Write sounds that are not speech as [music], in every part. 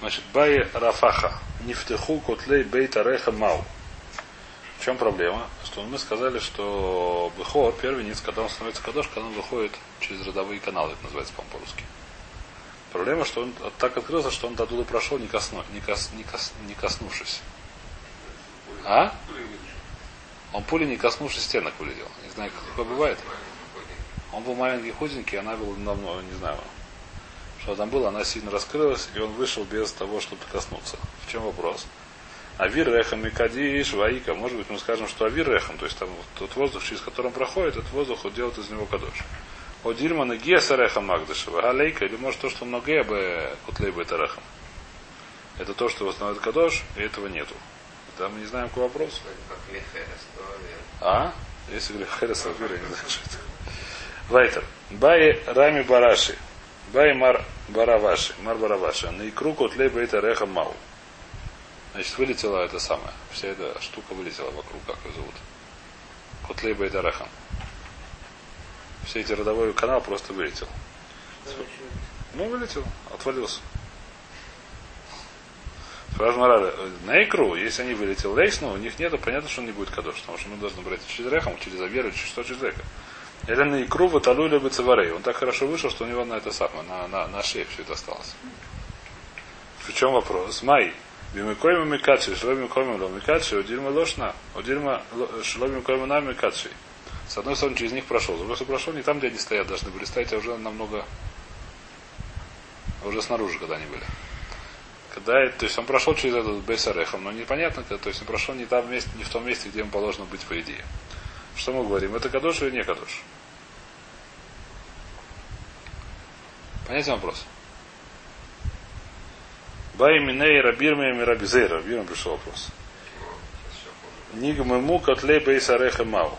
Значит, Бай Рафаха. Нефтеху котлей бейта реха мау. В чем проблема? Что мы сказали, что Бехор, первенец, когда он становится кадош, когда он выходит через родовые каналы, это называется, по-русски. Проблема, что он так открылся, что он до туда прошел, не, косно, не, кос, не, кос, не коснувшись. А? Он пули не коснувшись стенок вылетел. Не знаю, как такое бывает. Он был маленький, худенький, она была давно, не знаю, что там было, она сильно раскрылась, и он вышел без того, чтобы коснуться. В чем вопрос? Авир рехам и кадиш, ваика. Может быть, мы скажем, что авир рехам, то есть там вот тот воздух, через который он проходит, этот воздух вот делает из него кадош. О дильмана геса рехам магдышева, галейка, или может то, что много бы кутлей бы это рехам. Это то, что восстановит кадош, и этого нету. Там мы не знаем, какой вопрос. А? Если говорю херес, авир, я не знаю, что это. Вайтер. Бай Рами Бараши. Бай Мар Бараваши. Мар Бараваши. На икру котлей бейта реха мау. Значит, вылетела это самое. Вся эта штука вылетела вокруг, как ее зовут. Котлей бейта реха. Все эти родовой канал просто вылетел. Ну, вылетел, отвалился. Спрашиваем на икру, если они вылетел лейсну, у них нету, понятно, что он не будет кадош, потому что мы должны брать через рехам, через аверу, через что через река. Или на икру ваталу любит цеварей. Он так хорошо вышел, что у него на это самое, на, на, на шее все это осталось. В чем вопрос? Май. Бимикойма микачи, шломи койма ло микачи, удильма ложна, удильма шломи койма на микачи. С одной стороны, через них прошел. С другой стороны, прошел не там, где они стоят, должны были стоять, а уже намного уже снаружи, когда они были. Когда, то есть он прошел через этот Бейсарехом, но непонятно, то есть он прошел не там месте, не в том месте, где ему положено быть, по идее. Что мы говорим? Это кадош или не кадош? Понятен вопрос? Бай миней рабирме мирабизей. Рабирме пришел вопрос. Нигмему котлей бейсареха мау.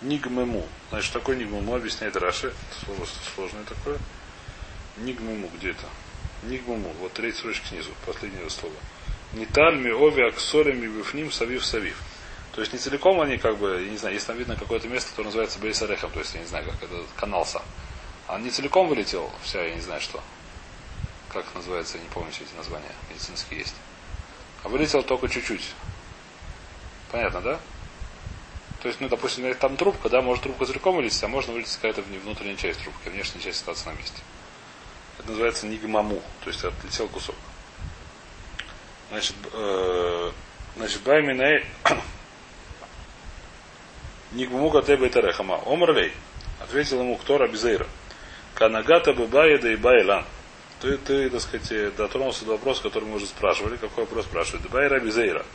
Нигмему. Значит, такой нигмему объясняет Раши. Слово сложное такое. Нигмему где это? Нигмему. Вот третья строчка снизу. Последнее слово. Ниталь ми ови аксорем ми вифним савив савив. То есть не целиком они как бы, я не знаю, есть там видно какое-то место, которое называется Бейсарехом, то есть я не знаю, как это канал сам. А не целиком вылетел, вся, я не знаю что. Как называется, я не помню все эти названия, медицинские есть. А вылетел только чуть-чуть. Понятно, да? То есть, ну, допустим, там трубка, да, может трубка целиком вылететь, а можно вылететь какая-то внутренняя часть трубки, а внешняя часть остаться на месте. Это называется нигмаму, то есть отлетел кусок. Значит, э, значит, байминей [coughs] Нигмуга тебе тарехама. Омрлей. Ответил ему кто Рабизейра. Канагата быбая да и байлан. Ты, ты, так сказать, дотронулся до вопроса, который мы уже спрашивали. Какой вопрос спрашивает? Дбай Рабизейра.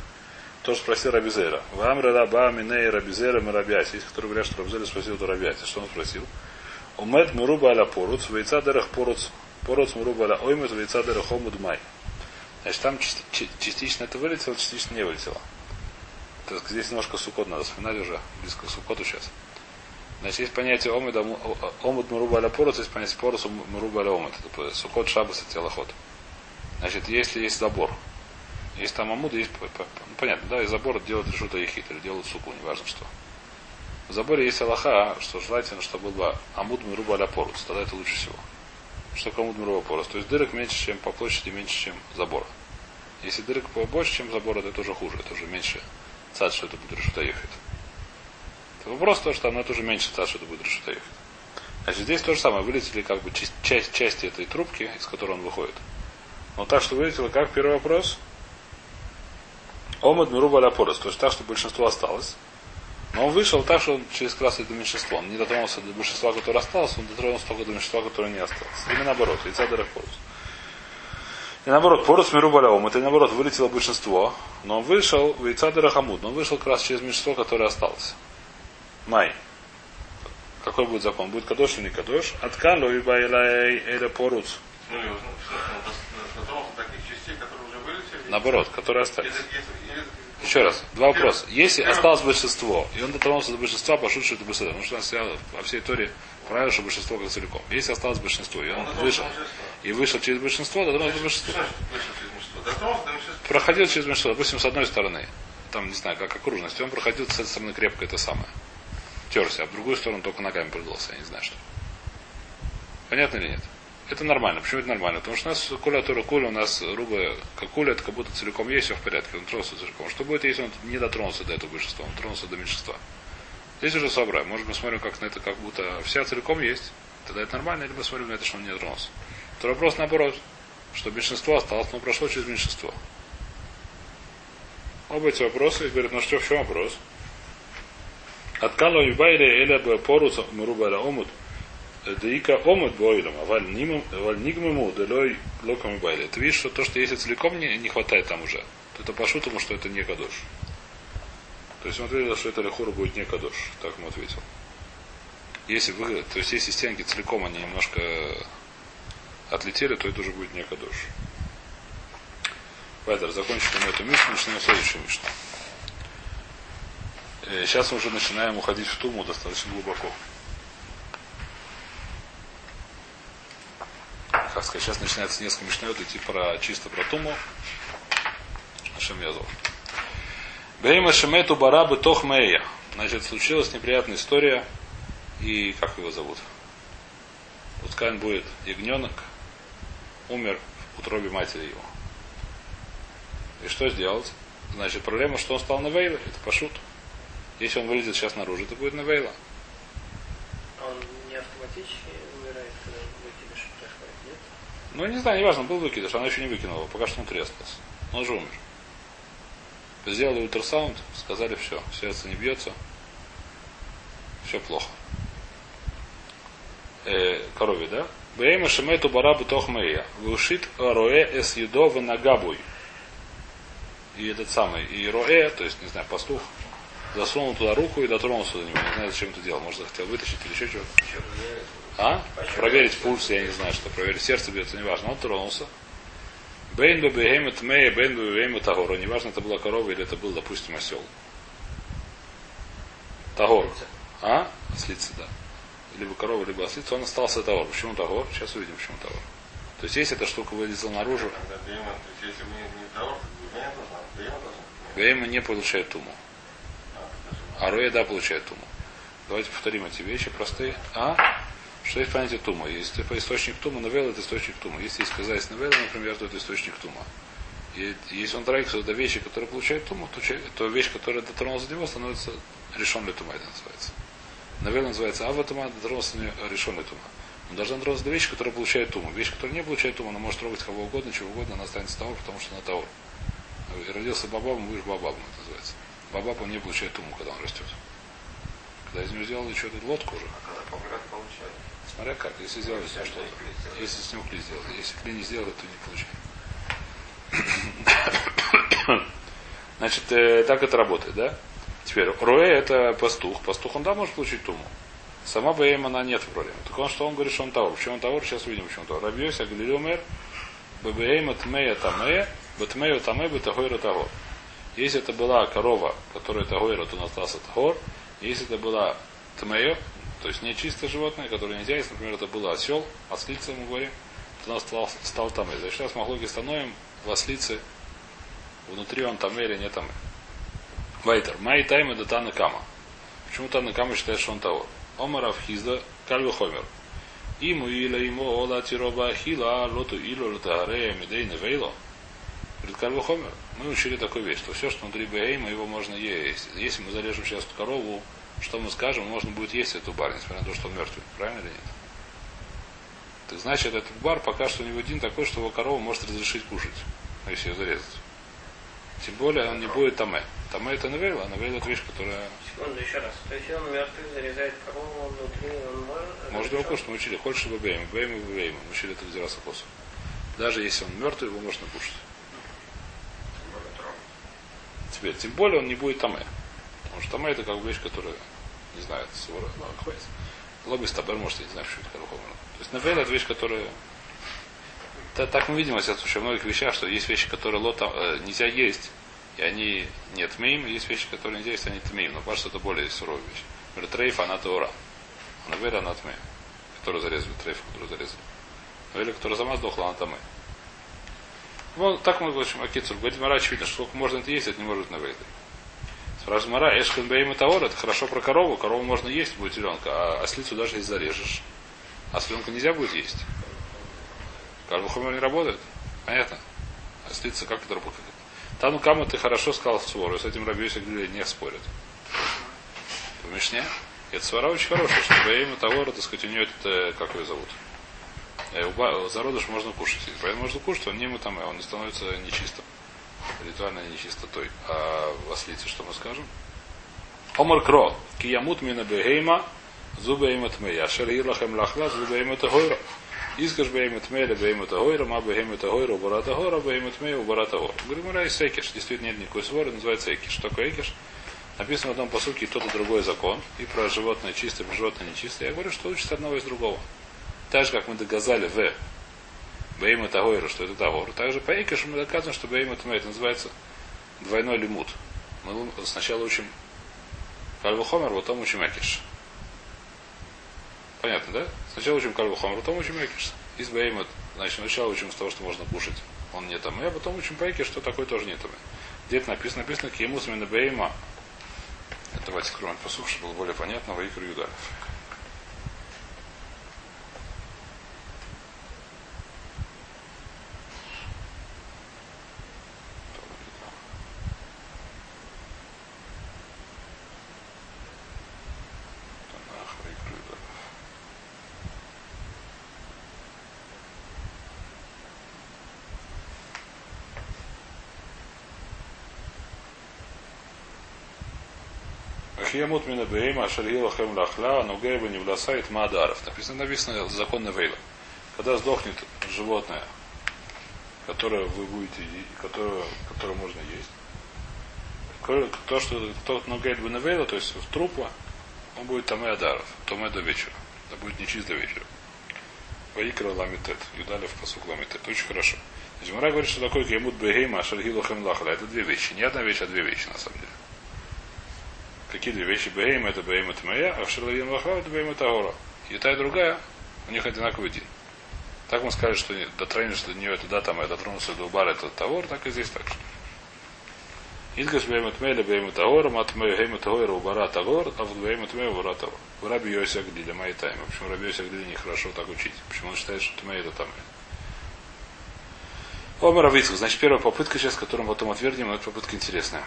Тоже спросил Рабизейра. Вам раба миней Рабизейра Мирабяси. Есть, которые говорят, что Рабизейра спросил до Рабяси. Что он спросил? Умет муруба аля поруц, вейца дерах поруц, поруц муруба аля оймет, вейца дерах омуд май. Значит, там частично это вылетело, частично не вылетело. Так, здесь немножко сукот надо вспоминать уже, близко к сукоту сейчас. Значит, есть понятие омид, омид муруба аля порус, есть понятие порус муруба аля омид. Это сукот, шабас и телоход. Значит, если есть забор, есть там амуд, есть, ну, понятно, да, и забор делают решута ехит, или делают суку, неважно что. В заборе есть Аллаха, что желательно, чтобы был бы амуд мируба аля порус, тогда это лучше всего. Что такое амуд мируба порус? То есть дырок меньше, чем по площади, меньше, чем забора. Если дырок больше, чем забор, это тоже хуже, это уже меньше цад, что это будет решута ехать. Вопрос то, что оно тоже меньше цад, что это будет решута ехать. Значит, здесь то же самое. Вылетели как бы часть, части этой трубки, из которой он выходит. Но так, что вылетело, как первый вопрос? Омад Мируба Ляпорос. То есть так, что большинство осталось. Но он вышел так, что он через крас это меньшинство. Он не дотронулся до большинства, которое осталось, он дотронулся только до меньшинства, которое не осталось. Или наоборот, лица Дерахорус. И наоборот, порус миру баляум. Это наоборот вылетело большинство. Но он вышел в Ицадера Хамуд. Но он вышел как раз через меньшинство, которое осталось. Май. Какой будет закон? Будет кадош или не кадош? Откалу и байлай эля поруц. Наоборот, которые остались. Еще раз, два вопроса. Если осталось большинство, и он дотронулся до большинства, пошел, что это беседа. Потому что у нас во всей истории правило, что большинство как целиком. Если осталось большинство, и он вышел, и вышел через большинство, дотронулся до большинства. Проходил через большинство, допустим, с одной стороны, там, не знаю, как окружность, он проходил с этой стороны крепко это самое. Терся, а в другую сторону только ногами прыгался, я не знаю что. Понятно или нет? Это нормально. Почему это нормально? Потому что у нас куля тура куля, у нас руба как куля, это как будто целиком есть, все в порядке, он тронулся целиком. Что будет, если он не дотронулся до этого большинства, он тронулся до меньшинства? Здесь уже собрать. Может мы смотрим как на это, как будто вся целиком есть. Тогда это нормально, или мы смотрим на это, что он не дотронулся. Второй вопрос наоборот, что большинство осталось, но прошло через меньшинство. Оба эти вопросы, говорят, ну что, в чем вопрос? Откало юбайли эля бы порус мурубаля омут. Деика омут бойлем, а валь нигмему делой локами байли. Ты видишь, что то, что если целиком не, не хватает там уже, то это пошу тому, что это не кадош. То есть он ответил, что это лихура будет не кадош. Так ему ответил. Если вы, то есть если стенки целиком они немножко отлетели, то это уже будет не кадош. Поэтому закончим мы эту мишну, начинаем следующую мишну. Сейчас мы уже начинаем уходить в туму достаточно глубоко. Как сказать, сейчас начинается несколько мишнает идти про чисто про туму. Нашем язов. Бейма Шемету Барабы Тохмея. Значит, случилась неприятная история. И как его зовут? Пускай он будет ягненок. Умер в утробе матери его. И что сделать? Значит, проблема, что он стал на Вейла, это пошут. Если он вылезет сейчас наружу, это будет на Вейла. А он не автоматически умирает, когда выкидыш происходит, нет? Ну, не знаю, неважно, был выкидыш, она еще не выкинула, пока что он трескался. Он же умер. Сделали ультрасаунд, сказали все, сердце не бьется, все плохо. Э, корове, да? Бейма шемету барабу тохмея. Вушит роэ эс едова нагабуй и этот самый, и Роэ, то есть, не знаю, пастух, засунул туда руку и дотронулся до него. Не знаю, зачем это делал. Может, захотел вытащить или еще чего А? Проверить пульс, я не знаю, что. Проверить сердце бьется, неважно. Он тронулся. Бейн бы бегемет мея, бейн бы бегемет тагора. Неважно, это была корова или это был, допустим, осел. Тагор. А? Ослица, да. Либо корова, либо ослица. Он остался тагор. Почему тагор? Сейчас увидим, почему тагор. То есть, если эта штука вылезла наружу. Если не, не тагор, Бейма не получает туму. А Роя да получает туму. Давайте повторим эти вещи простые. А? Что есть понятие тума? Типа источник тума, навел это источник тума. Если есть сказать навела, например, то это источник тума. И если он драйкс до вещи, которые получают туму, то, то вещь, которая дотронулась до него, становится решен ли тума, это называется. Навел называется ава тума, дотронулся до решен ли тума. Он должен дотронуться до вещи, которая получает туму. Вещь, которая не получает туму, она может трогать кого угодно, чего угодно, она останется того, потому что она того родился бабабом, будешь бабабом, это называется. Бабаб он не получает туму, когда он растет. Когда из него сделали что-то лодку уже. А когда помрет, получает. Смотря как, если сделали ним что-то. Если с него кли сделали. Если кли не сделали, то не получает. [coughs] Значит, э, так это работает, да? Теперь, Роэ это пастух. Пастух он да может получить туму. Сама БМ она нет проблемы. Так он что он говорит, что он товар. Почему он товар? Сейчас увидим, почему он товар. Рабьёся, Галилюмер, ББМ, Тмея, Тамея, Батмею тамэ бетагойра тагор. Если это была корова, которая тагойра, то он остался тагор. Если это была тмею, то есть не чистое животное, которое нельзя, если, например, это было осел, ослица, мы говорим, то он стал, стал тамэ. Значит, сейчас мы логи становим в ослице, внутри он тамэ или не тамэ. Вайтер. Май тайма да тана кама. Почему тана кама считает, что он того? Омар Авхизда, Кальвы Хомер. Иму или ему ола тироба хила, лоту илу лотагарея медейна вейло. Говорит, Хомер, мы учили такую вещь, что все, что внутри Бейма, его можно есть. Если мы зарежем сейчас эту корову, что мы скажем, можно будет есть эту бар, несмотря на то, что он мертвый. Правильно или нет? Так значит, этот бар пока что у него один такой, что его корова может разрешить кушать, если ее зарезать. Тем более он не будет таме. Таме это навейла, а навейла это вещь, которая... Секунду, еще раз. То есть он мертвый зарезает корову внутри, он может... Может его кушать, мы учили. Хочешь бы бейм, бейм и бейм. Мы учили это в Дирасакосу. Даже если он мертвый, его можно кушать. Теперь, тем более он не будет таме. Потому что таме это как бы вещь, которая, не знаю, это свора. Лобби стабер, может, я не знаю, что это такое. То есть, навель это вещь, которая так, так мы видим, во всяком случае, в многих вещах, что есть вещи, которые лота, э, нельзя есть, и они не тмеем, есть вещи, которые нельзя есть, они тмеем. Но кажется, это более суровая вещь. Например, трейф, она теора. А навель, она тмеем. Которую зарезали, трейф, которую зарезали. Навель, которая сама сдохла, она тмеем. Ну, так мы говорим, Акицур. Говорит, Мара, очевидно, что сколько можно это есть, это не может на вейдер. Спрашивает Мара, Эшкан Бейм Таор, это хорошо про корову, корову можно есть, будет теленка, а ослицу даже если зарежешь. А осленка нельзя будет есть. Кальвухомер не работает. Понятно? А слиться как это работает? Там Кама ты хорошо сказал в Цвору, с этим Рабиоси не спорят. В Мишне. Это свара очень хорошая, что имя того, так сказать, у нее это, как ее зовут? Э, уба- зародыш можно кушать. Поэтому можно кушать, он не ему там, он не становится нечистым. Ритуальной нечистотой. А в ослице что мы скажем? Омар кро. Киямут мина бегейма, зубы им тмея. Шер ирлахем лахла, зубы им гойра. Искаш бейм тмея, бейм гойра, ма бейм гойра, убарата гора, бейм тмея, убарата гора. Гримура и секиш. Действительно нет никакой своры, называется экиш. Что такое экиш? Написано в одном посуке и тот и другой закон. И про животное чистое, про животное нечистое. Я говорю, что учится одного из другого. Так же, как мы доказали в Бейм это Гойра, что это Тагор. Также по Экишу мы доказываем, что Бейм это Это называется двойной лимут. Мы сначала учим Кальву Хомер, потом учим Экиш. Понятно, да? Сначала учим Кальву Хомер, потом учим Экиш. Из Бейм значит, сначала учим с того, что можно кушать. Он не там, а потом учим по Экиш, что такое тоже не там. Где это написано? Написано Киемус Бейма. Давайте откроем посух, чтобы было более понятно. Ваикру Юдаров. Ахиямут мина бейма, шаргила хэм лахла, нугейба не власает мадаров. Написано, написано закон Невейла. Когда сдохнет животное, которое вы будете которое, которое можно есть, то, что кто нугейт бы Невейла, то есть в трупа, он будет там и адаров, томе до вечера. Это будет нечист до вечера. Ваикра ламитет. Юдалев посук ламитет. Очень хорошо. Значит, говорит, что такое кемут бегейма, шаргила хэм лахла. Это две вещи. Не одна вещь, а две вещи на самом деле. Какие две вещи? Бейм это Бейм это моя, а в Шерлавин Лахав это Бейм это Гора. И та и другая, у них одинаковый день. Так мы сказали, что дотронешься до нее, это да, там, я дотронулся до Убара, это Тавор, так и здесь так же. Идгаш Бейм это Мейля Бейм это Гора, Мат Мэй Бейм это Гора, Убара Тавор, а вот Бейм это Мэй Убара Тавор. В Раби Йоси Агдиля, мои таймы. Почему Раби Йоси Агдиля нехорошо так учить? Почему он считает, что Тмей это там? Омар Авицкак. Значит, первая попытка сейчас, которую мы потом отвергнем, но эта попытка интересная.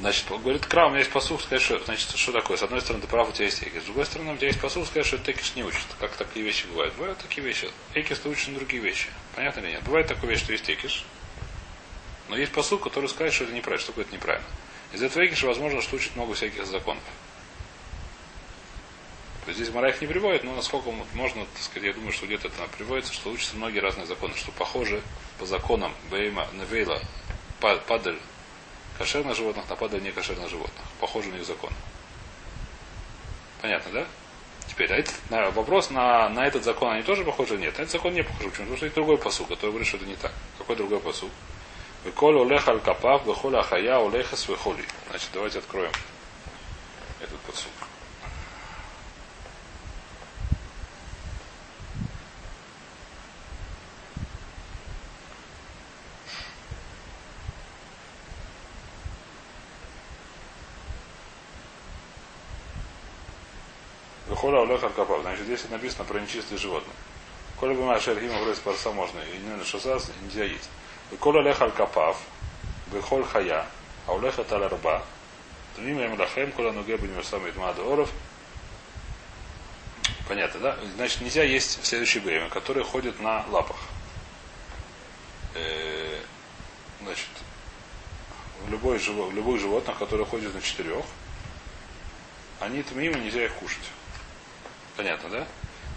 Значит, говорит, Кра, у меня есть посух, сказать, что, значит, что такое? С одной стороны, ты прав, у тебя есть экис. С другой стороны, у тебя есть посух, сказать, что экис не учит. Как такие вещи бывают? Бывают такие вещи. Экис ты учишь на другие вещи. Понятно или нет? Бывает такая вещь, что есть экис. Но есть посух, который скажет, что это неправильно, что такое это неправильно. Из этого экиша возможно, что учит много всяких законов. То есть здесь Мара их не приводит, но насколько можно, так сказать, я думаю, что где-то это приводится, что учатся многие разные законы, что похоже по законам Бейма, Невейла, Падаль, кошерных животных нападали не кошерных животных. Похоже у них закон. Понятно, да? Теперь, а этот, на, вопрос на, на этот закон они тоже похожи? Нет, на этот закон не похож. Почему? Потому что есть другой посуд, который говорит, что это не так. Какой другой посуд? Веколь олех аль капав, вехоль ахая, олехас вехоли. Значит, давайте откроем этот посуд. Вехоля олех аль капав. Значит, здесь написано про нечистые животные. Коля бы машер хима врез парса можно, и не шасас нельзя есть. Веколь олех аль капав, вехоль хая, а олех это ларба. Тмима им лахем, коля нуге не самый оров. Понятно, да? Значит, нельзя есть следующее время, которые ходят на лапах. Э, Значит, в любой, в любых животных, которые ходят на четырех, они тмима, нельзя их кушать. Понятно, да?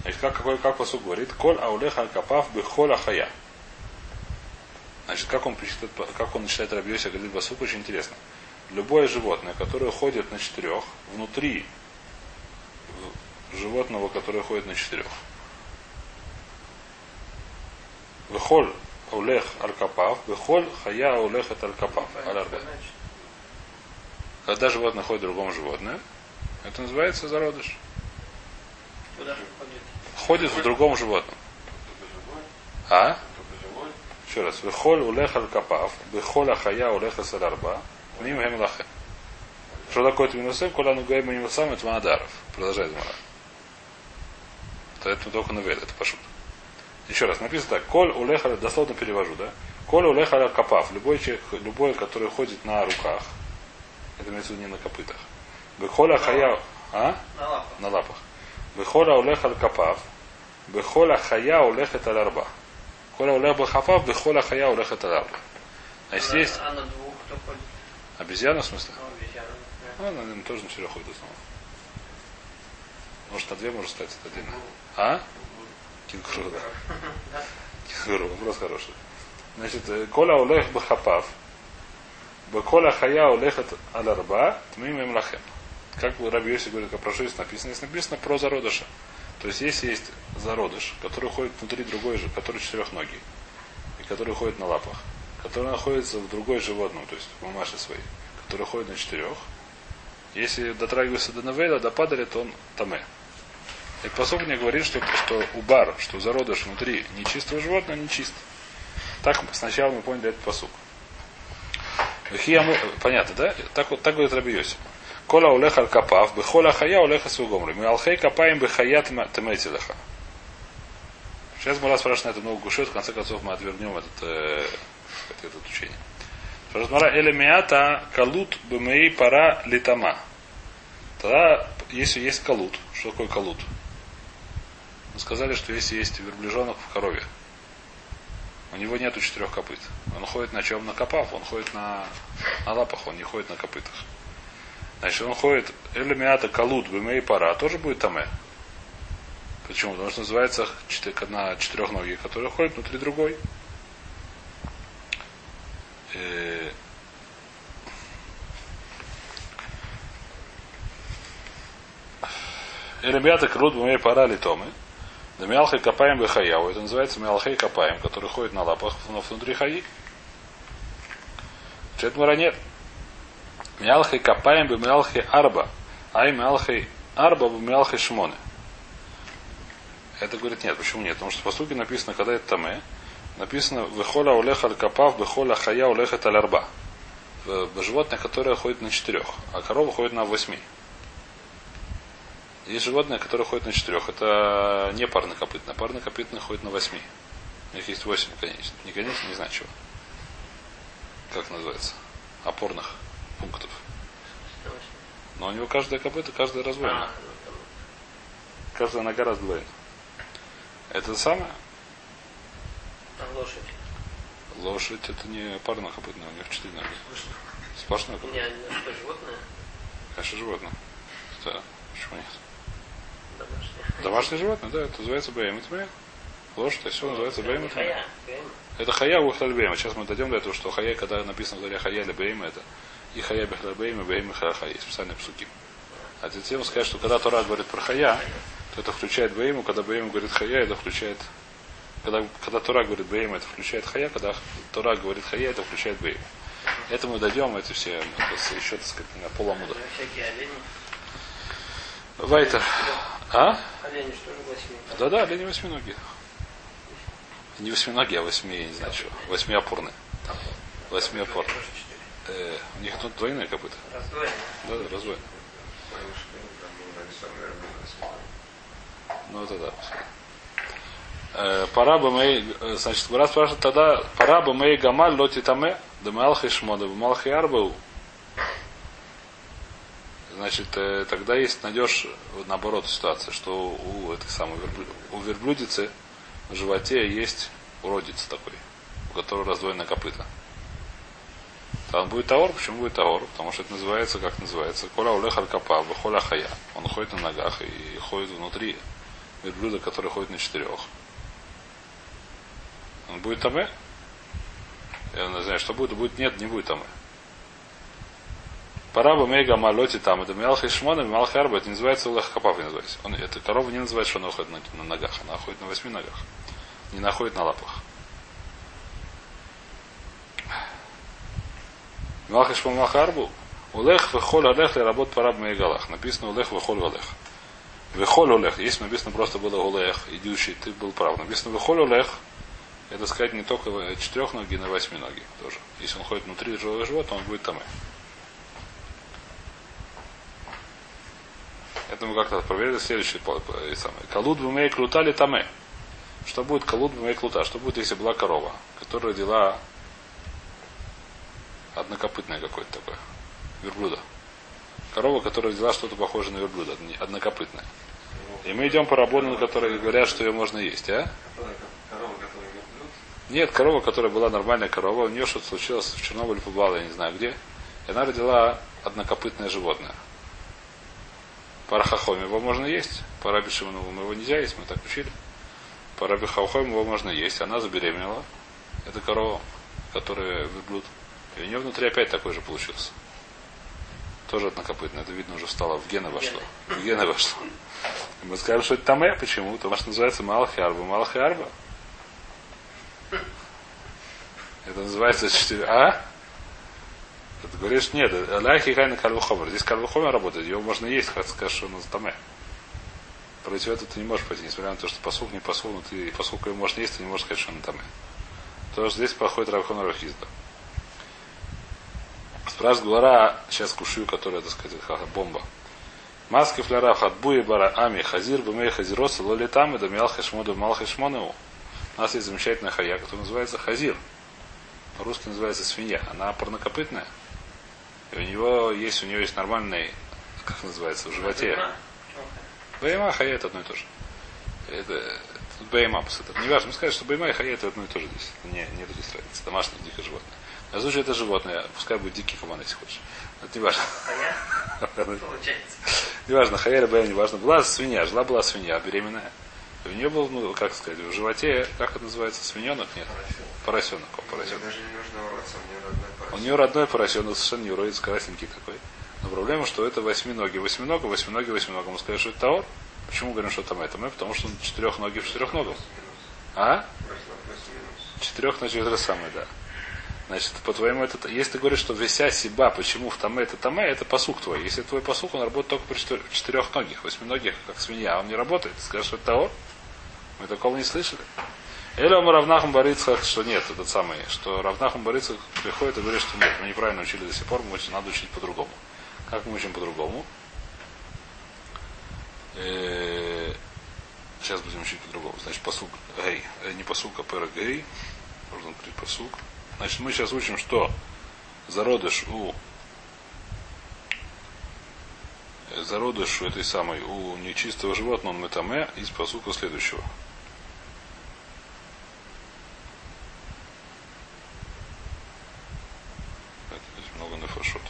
Значит, как, какой, как посуд говорит, коль аулех аль капав бехоля хая. Значит, как он, как он считает Рабьося говорит Басук, очень интересно. Любое животное, которое ходит на четырех, внутри животного, которое ходит на четырех. Вехоль аулех аль капав, вехоль хая аулех это аль капав. Аль арба. Когда животное ходит другому животное, это называется зародыш. Куда ходит? В другом животном. А? Еще раз. Вехоль улех аль капав, вехоль ахая улех асаларба, ним хем лахе. Что такое это коля ну гайма не сам, это манадаров. Продолжает Мара. Это только навер, это пошут. Еще раз, написано так. Коль улеха, дословно перевожу, да? Коль улеха капав. Любой человек, любой, который ходит на руках. Это имеется в виду не на копытах. Бехоля хая... А? На лапах. На лапах. Бехоля улеха капав. Бехоля хая улехет аль арба. Коля улех бахафав, бехоля хая улехет аль арба. Значит, есть обезьяна, в смысле? Ну, обезьяна. Она, тоже на четырех ходит основном. Может, на две может стать это отдельно. А? Кенгуру, да. Кенгуру, вопрос хороший. Значит, Коля улех бахапав, Беколя хая улехат алярба, тмим им лахем. Как бы Раби Йоси говорит, как про жизнь написано, здесь написано про зародыша. То есть, если есть зародыш, который ходит внутри другой же, который четырехногий, и который ходит на лапах, который находится в другой животном, то есть в мамаше своей, который ходит на четырех, если дотрагивается до навеля, до падали, то он таме. И посок мне говорит, что, что убар, что зародыш внутри нечистого животного не чист. Так сначала мы поняли этот посук. Понятно, да? Так, вот, так говорит Раби Йосиф. Кола улех аль капав, бехоля хая улеха сугомры. Мы алхей капаем бехаят теметилеха. Сейчас мы раз спрашиваем на это много гушет, в конце концов мы отвернем этот, э, это, учение. Спрашивает элемиата калут бмей пара литама. Тогда, если есть калут, что такое калут? Мы сказали, что если есть верблюжонок в корове, у него нету четырех копыт. Он ходит на чем? На копах, он ходит на, на лапах, он не ходит на копытах. Значит, он ходит элемиата калут бмей пара, тоже будет таме. Почему? Потому что называется четы- одна четырехногий, который ходит внутри другой. Э, Элемиата крут бмей пара литомы. Да мялхай копаем бехаяу. Это называется мялхай копаем, который ходит на лапах, но внутри хаи. Четмара нет. Мялхай копаем бы мялхай арба. Ай мялхай арба бы мялхай шмоны. Это говорит нет. Почему нет? Потому что по сути написано, когда это таме, написано Вехоля улеха аль капав, бехоля хая улеха аль арба. В Животное, которое ходит на четырех, а корова ходит на восьми. Есть животное, которое ходит на четырех. Это не парнокопытное. Парнокопытное ходит на восьми. У них есть восемь конечных. Не конечных, не знаю чего. Как называется? Опорных пунктов. Но у него каждая копыта, каждая раздвоена. А, Каждая нога раздвоена. Это самое. а лошадь. Лошадь это не парнокопытная, у них четыре ноги. Сплошной У копыт. меня что, животное Конечно, животное. Да. Почему нет? домашнее. Домашнее животное, да, это называется бейм. Это бейм. Лошадь, это все называется бейм. это Хая. Бейм. Сейчас мы дойдем до этого, что хая, когда написано в хая или бейм, это и хая бихлаль бейм, и бейм и хая. Есть специальные псуки. А затем сказать, что когда Тора говорит про хая, то это включает бейму, когда бейм говорит хая, это включает когда, когда Тора говорит бейм, это включает хая, когда Тора говорит хая, это включает бейм. Это мы дойдем, эти все это еще, так сказать, на. Ну, олени. Вайтер. А? Олени что же восьми? Да-да, олени восьминогие. Не восьминогие, а восьми, я не знаю чего. Восьмиопорные. Восьмиопорные. Э, у них тут двойные копыта. Раздвоенные. Да, да, раздвоенные. Ну это да. Э, Пора бы мы, э, значит, Гура спрашивает тогда, пора бы мы гамаль лоти таме, да малхи шмода, да малхи арбау. Значит, э, тогда есть найдешь вот наоборот ситуация, что у этой самой верблю- у верблюдицы в животе есть уродец такой, у которого раздвоено копыта. Там будет таор, почему будет таор? Потому что это называется, как называется, коля улех аль капа, холя хая. Он ходит на ногах и ходит внутри верблюда, который ходит на четырех. Он будет таме? Я не знаю, что будет, будет нет, не будет таме. Пора бы мега малоти там, это мялха и шмона, мялха арба, это не называется улех капав, не называется. Он, это корова не называется, что она ходит на, на ногах, она ходит на восьми ногах. Не находит на лапах. Мелах Ишмон Махарбу. Улех вехоль олех ли работ параб мейгалах. Написано улех вехоль олех. Вехоль олех. Если написано просто было улех, идущий, ты был прав. Написано вехоль олех. Это сказать не только четырех ноги, но и восьми ноги тоже. Если он ходит внутри живого живота, он будет там. Это мы как-то проверили следующий и самое. Калуд бумей крутали таме. Что будет колут моей клута? Что будет, если была корова, которая родила однокопытное какое-то такое, верблюда. Корова, которая родила что-то похожее на верблюда, однокопытное. И мы идем по рабону, которые говорят, что ее можно есть, а? Нет, корова, которая была нормальная корова, у нее что-то случилось в Чернобыле побывала, я не знаю где. И она родила однокопытное животное. Парахахом его можно есть. По Раби Шимонову его нельзя есть, мы так учили. По Раби Хаухом его можно есть. Она забеременела. Это корова, которая верблюд. И у нее внутри опять такой же получился. Тоже однокопытное. Это видно уже встало в гены вошло. В гены вошло. И мы скажем, что это таме. Почему? Потому что называется Малахи Арба. Малахи Арба. Это называется четыре. А? Ты говоришь, нет, Аляхи Хайна Кальвухомер. Здесь Кальвухомер работает, его можно есть, как скажешь, что он таме. Против этого ты не можешь пойти, несмотря на то, что посух не посух, но ты, поскольку его можно есть, ты не можешь сказать, что он таме. Потому что здесь подходит Равхон Рахизда. Спрашивает Гуара, сейчас кушаю, которая, так сказать, ха-ха, бомба. Маски фляра хатбуи бара ами хазир бумей хазироса лоли там и дамиал хашмоду мал хашмонеу. У нас есть замечательная хая, которая называется хазир. По-русски называется свинья. Она парнокопытная. И у него есть, у нее есть нормальный, как называется, в животе. Бейма, хая это одно и то же. Это тут бейма это не важно. Мы скажем, что бейма и хая это одно и то же здесь. Не, нет здесь разницы. Домашнее дикое животное. На случай это животное, пускай будет дикий кабан, если хочешь. Это не важно. Получается. Неважно, хая или бейма, не важно. Была свинья, жила была свинья беременная. У нее был, ну, как сказать, в животе, как это называется, свиненок? Нет. Поросенок. Поросенок. даже не нужно уродца, мне родной У поросенок. нее родной поросенок, совершенно не уродец, красненький такой. Но проблема, что это восьминогий. Восьминога, восьминогий, восьминога. Мы сказали, что это Таор. Почему говорим, что там это? Мы, потому что он четырехногий в четырехногом. А? Четырех на четыре самое, да. Значит, по-твоему, это, если ты говоришь, что вися себя, почему в таме это таме, это посук твой. Если твой посук, он работает только при четырех, четырехногих, восьминогих, как свинья, а он не работает. Скажешь, что это Таор? Мы такого не слышали. Или он Равнахам Борицах, что нет, этот самый, что Равнахам Борицах приходит и говорит, что нет, мы неправильно учили до сих пор, мы надо учить по-другому. Как мы учим по-другому? Э, Сейчас будем учить по-другому. Значит, посук гей. Э, Не посук, а пера гей. Можно открыть посук. Значит, мы сейчас учим, что зародыш у зародыш у этой самой, у нечистого животного он метаме из посука следующего. Это здесь много нафашот.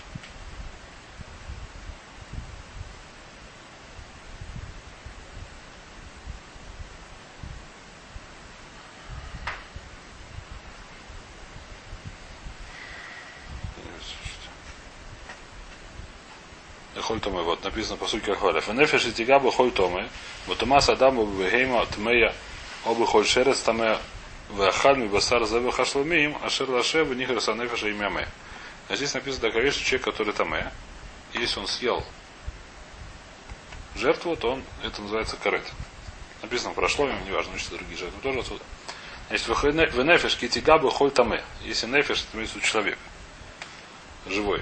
Холь Томе, вот написано по сути Хваля. Фенефеш и тига бы холь Томе, вот Томас Адаму бегейма тмея обы холь шерец таме вахаль ми басар зеве хашламим, а шер лаше в них нефеша имя ме. А здесь написано такая вещь, что человек, который таме, если он съел жертву, то он, это называется карет. Написано прошло, им неважно, учатся другие жертвы тоже отсюда. Значит, в нефеш китига бы холь таме. Если нефеш, это имеется человек. Живой.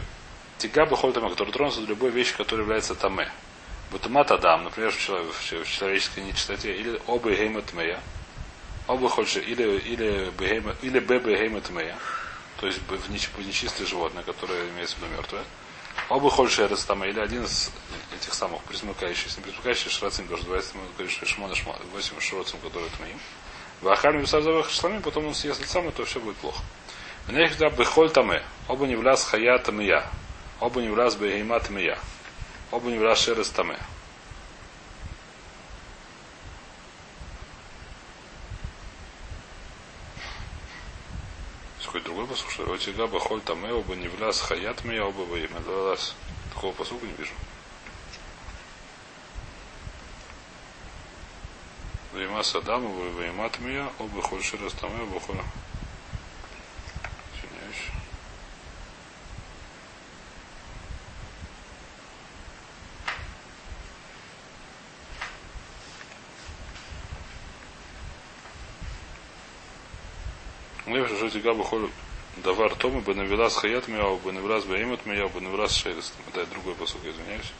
Тига бы холь таме, который тронулся до любой вещи, которая является таме. Бутумат Адам, например, в чело- в человеческой нечистоте, или оба гейма тмея, оба хочешь, или, или, бегейма- или бебе гейма тмея, то есть в неч- в нечистое животное, которое имеется в виду мертвое. Оба хочешь это там, или один из этих самых присмыкающихся, присмыкающий потому что называется, мы говорим, что шмона шмона, восемь шроцим, которые это моим. Вахами высазовых шлами, потом он съест сам, то все будет плохо. В них да бехоль таме, оба не влаз хая тамия, оба не влаз бегейма тамия, оба не влаз шерес таме. Какой другой посуд, что ли? Отига бахоль таме, оба не влаз хаят мия, оба имя влаз. Такого посука не вижу. Вейма Садаму, Вейма Тмия, оба холь шерес таме, оба холь... Извиняюсь. Тига бахоль давар тому бы навелас хаят мия, бы навелас баимат мия, бы навелас шерес. Это другой посук, извиняюсь.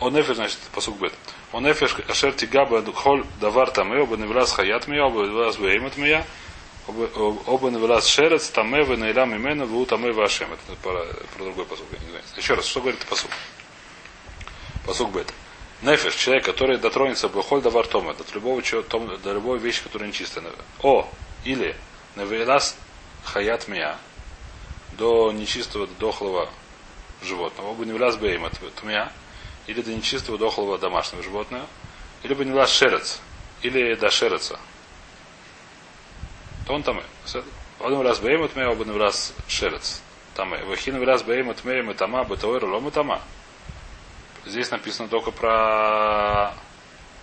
Он нефер, значит, посук бет. Он эфеш ашер тигаба холь давар таме, оба невлас хаят мия, оба невлас беймет мия, оба невлас шерец, таме, венайла мимена, ву таме вашем. Это про, про другой посуд. Еще раз, что говорит посуд? Посуд бет. Нефеш, человек, который дотронется бухоль давар тома, до любого, чего, до любой вещи, которая нечистая. О, или навелас хаят мия, до нечистого, дохлого животного. Оба невлас беймет тмия, или до нечистого дохлого домашнего животного, или бы не лаз шерец, или до шереца. То он там. Один раз беймут мея, оба раз шерец. Там Вахин раз беймут мея, мы тама, бетоэр, лому тама. Здесь написано только про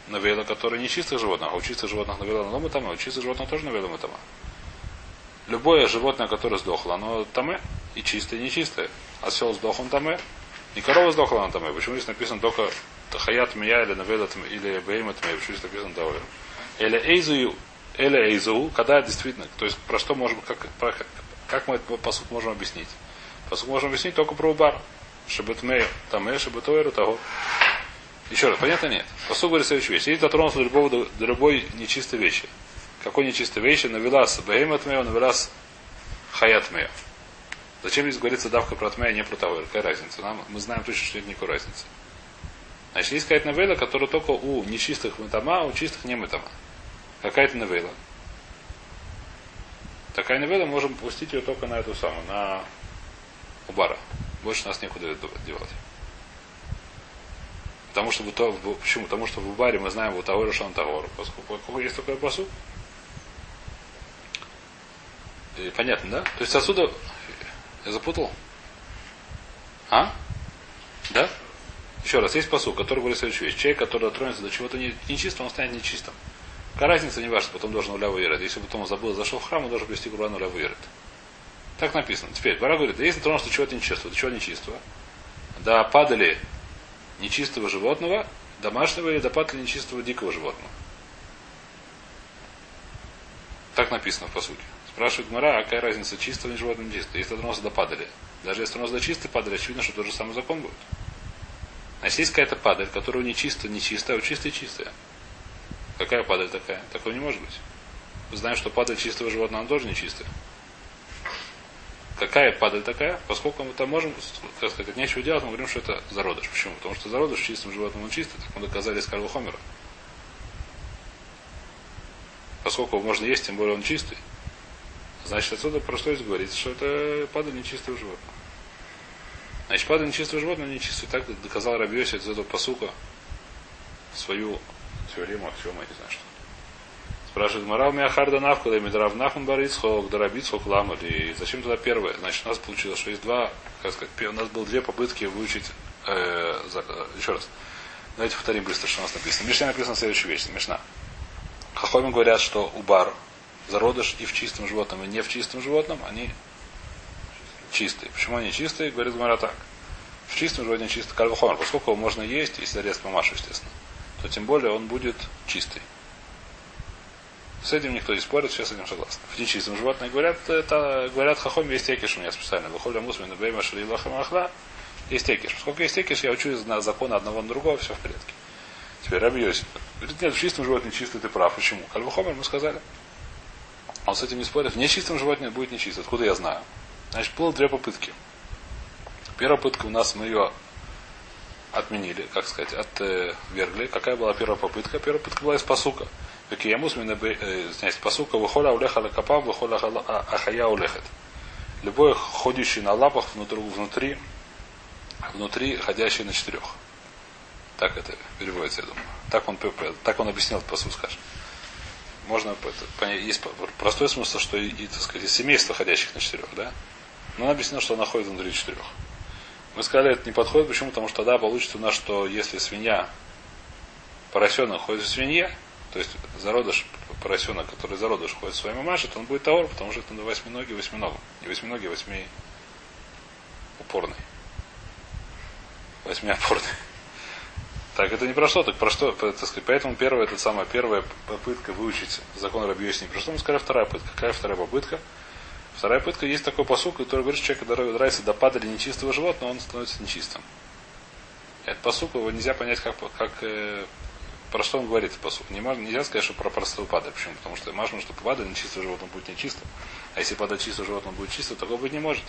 навела, которые не чистых животных, а у чистых животных навела лому тама, у чистых животных тоже навела тама. Любое животное, которое сдохло, оно таме и чистое, и нечистое. Осел сдох, он таме, и корова сдохла на таме. Почему здесь написано только хаят мия или навела или бейма таме? Почему здесь написано даоэр? Или эйзую, или эйзу, когда действительно, то есть про что можем, как, про, как мы этот посуд можем объяснить? Посуд можем объяснить только про убар. Шебетмей, таме, шебетоэру, того. Еще раз, понятно нет? Посуд говорит следующую вещь. Если дотронулся до, любого, до любой нечистой вещи, какой нечистой вещи, навелас беймат мео, навелас хаят мео. Зачем здесь говорится давка про тмя, а не про того? Какая разница? Нам, мы знаем точно, что это никакой разницы. Значит, есть какая-то новелла, которая только у нечистых мытама, а у чистых не мытама. Какая-то новелла. Такая новелла, можем пустить ее только на эту самую, на убара. Больше нас некуда девать. Потому что то, почему? Потому что в Убаре мы знаем вот Шан Таору. Поскольку есть такой посуд. Понятно, да? То есть отсюда я запутал? А? Да? Еще раз, есть посуд, который говорит следующую вещь. Человек, который дотронется до чего-то нечистого, он станет нечистым. Какая разница, не важно, потом должен уля выверить. Если потом он забыл, зашел в храм, он должен привести курбан уля выверит. Так написано. Теперь, Бара говорит, если тронулся до чего-то нечистого, до чего нечистого, да падали нечистого животного, домашнего или допадали нечистого дикого животного. Так написано в посуде. Спрашивает Мара, а какая разница, чистого или животного чистого? Если до падали. Даже если тронулся до чистой падали, очевидно, что тот же самый закон будет. Значит, есть какая-то падаль, которая не чистая, не чистая, а чистая чистая. Какая падаль такая? Такого не может быть. Мы знаем, что падаль чистого животного, она тоже не чистая. Какая падаль такая? Поскольку мы там можем, как сказать, нечего делать, мы говорим, что это зародыш. Почему? Потому что зародыш чистым животным он чистый, так мы доказали из Карла Хомера. Поскольку можно есть, тем более он чистый. Значит, отсюда про что здесь говорится, что это падаль нечистого животного. Значит, падаль нечистого животного нечистый. Так доказал Рабиоси из этого посука свою теорему, аксиому, я не знаю что. Спрашивает Марал Миахарда Навку, да Мидрав Нахун Барицхок, Дарабицхок Ламад. И зачем туда первое? Значит, у нас получилось, что есть два, как сказать, у нас было две попытки выучить, э, за, э, еще раз. Давайте повторим быстро, что у нас написано. Мишна написано следующую вещь. Мишна. Хахоми говорят, что убар, зародыш и в чистом животном, и не в чистом животном, они чистые. Почему они чистые? Говорит Гмара так. В чистом животном чистый кальвахомер. Поскольку его можно есть, если резать мамашу, естественно, то тем более он будет чистый. С этим никто не спорит, все с этим согласны. В нечистом животном говорят, это, говорят хахом, есть екиш у меня специально. Выходя мусмин, бейма шли лахамахла, есть екиш. Поскольку есть екиш, я учусь на законы одного на другого, все в порядке. Теперь Рабьёсик. Говорит, нет, в чистом животном чистый, ты прав. Почему? Кальвахомер мы сказали. Он с этим не спорит. В нечистом животном будет нечисто. Откуда я знаю? Значит, было две попытки. Первая попытка у нас, мы ее отменили, как сказать, отвергли. Какая была первая попытка? Первая попытка была из посука. Векиямус из посука выхода улеха лекапа, выхода ахая улехет. Любой ходящий на лапах внутри, внутри, внутри ходящий на четырех. Так это переводится, я думаю. Так он, так он объяснил этот посуд, скажем можно понять, есть простой смысл, что и, так сказать, из семейства ходящих на четырех, да? Но он объяснил, что она ходит внутри четырех. Мы сказали, это не подходит, почему? Потому что тогда получится у нас, что если свинья, поросенок ходит в свинье, то есть зародыш, поросенок, который зародыш ходит в своей мамаше, то он будет таур, потому что это на восьминогий, восьминогом. Не восьминогий, а восьми упорный. Восьмиопорный. Так, это не про что, так про что, так сказать, поэтому первая, это самая первая попытка выучить закон Рабиоси не про что, мы сказали вторая попытка. Какая вторая попытка? Вторая попытка, есть такой посук, который говорит, что человек, нравится до падали нечистого животного, он становится нечистым. Этот посук, его нельзя понять как, как э, про что он говорит посуд. Не можно, нельзя сказать, что про простого пада. Почему? Потому что можно, что пада нечистое животное будет нечистым. А если пада чистое животное будет чистым, такого быть не может.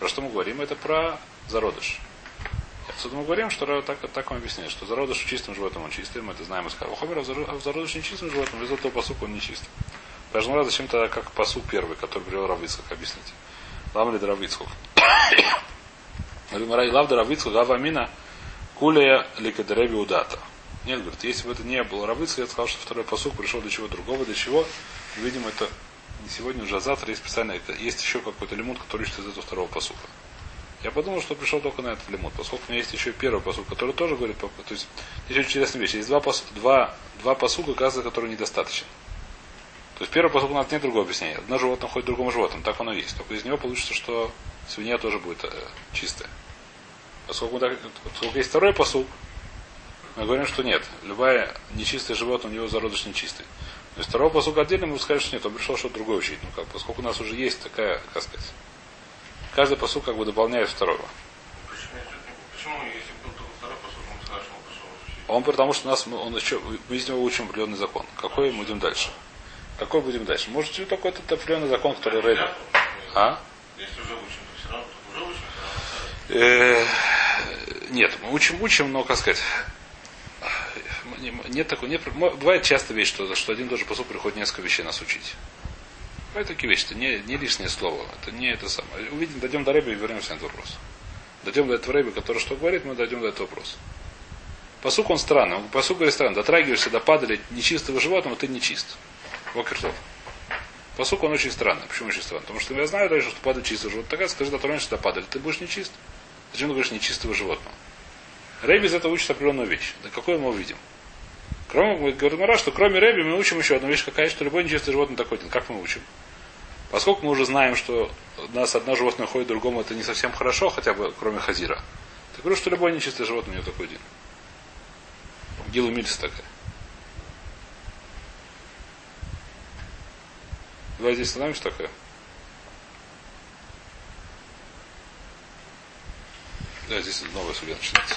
Про что мы говорим? Это про зародыш. Отсюда мы говорим, что так, так он объясняет, что зародыш чистым животным он чистый, мы это знаем из Хомера, а в зародыш нечистым животным, из этого посука он нечистый. Даже раз зачем тогда как посук первый, который привел Равицкак, объясните. Лам ли Равицкак? Римарай лав Равицкак, гава мина, кулия ликадереби удата. Нет, говорит, если бы это не было Равицкак, я сказал, что второй посук пришел для чего другого, для чего. Видимо, это не сегодня уже, а завтра есть специально, есть еще какой-то лимут, который ищет из этого второго посука. Я подумал, что пришел только на этот лимут, поскольку у меня есть еще первый посук, который тоже говорит, то есть очень интересная вещь. Есть два, посу, два, два посука, оказывается, которые недостаточно. То есть первый посук у нас нет другого объяснения. Одно животное ходит другому животному, так оно есть. Только из него получится, что свинья тоже будет э, чистая. Поскольку, так, поскольку есть второй посук, мы говорим, что нет. Любая нечистое животное, у него зародыш нечистый. То есть второго посука отдельно мы скажем, что нет, он пришел что-то другое учить. Ну как, поскольку у нас уже есть такая, как сказать, Каждый посуд как бы дополняет второго. Почему, если был только второй посуд, он сказал, что он пришел учить? Он потому что нас, он еще, мы из него учим определенный закон. Какой мы будем дальше? Какой будем дальше? Может, быть, такой то определенный закон, который Рэбби. А? Если уже учим, то все равно, то уже учим, все равно. Э, Нет, мы учим, учим, но, как сказать, нет такой, нет, бывает часто вещь, что, что один тоже посуд приходит несколько вещей нас учить. Бывают такие вещи, это не, не лишнее слово, это не это самое. Увидим, дойдем до Рэби и вернемся на этот вопрос. Дойдем до этого Рэби, который что говорит, мы дойдем до этого вопроса. Посук он странный. Он, посук говорит странный. Дотрагиваешься до падали нечистого животного, ты нечист. Вокертов. Посук он очень странный. Почему очень странный? Потому что я знаю дальше, что падает чистое животное. Тогда скажи, дотронешься до падали, ты будешь нечист. Зачем ты говоришь нечистого животного? Рэби из этого учит определенную вещь. Да какой мы увидим? Кроме, говорит Мара, что кроме Рэби мы учим еще одну вещь, какая, что любой нечистый животное такой один. Как мы учим? Поскольку мы уже знаем, что у нас одно животное ходит другому, это не совсем хорошо, хотя бы кроме хазира. Так говорю, что любой нечистый животное у него такой один. Гилу Мильс такая. Давай здесь остановимся такая. Да, здесь новая судья начинается.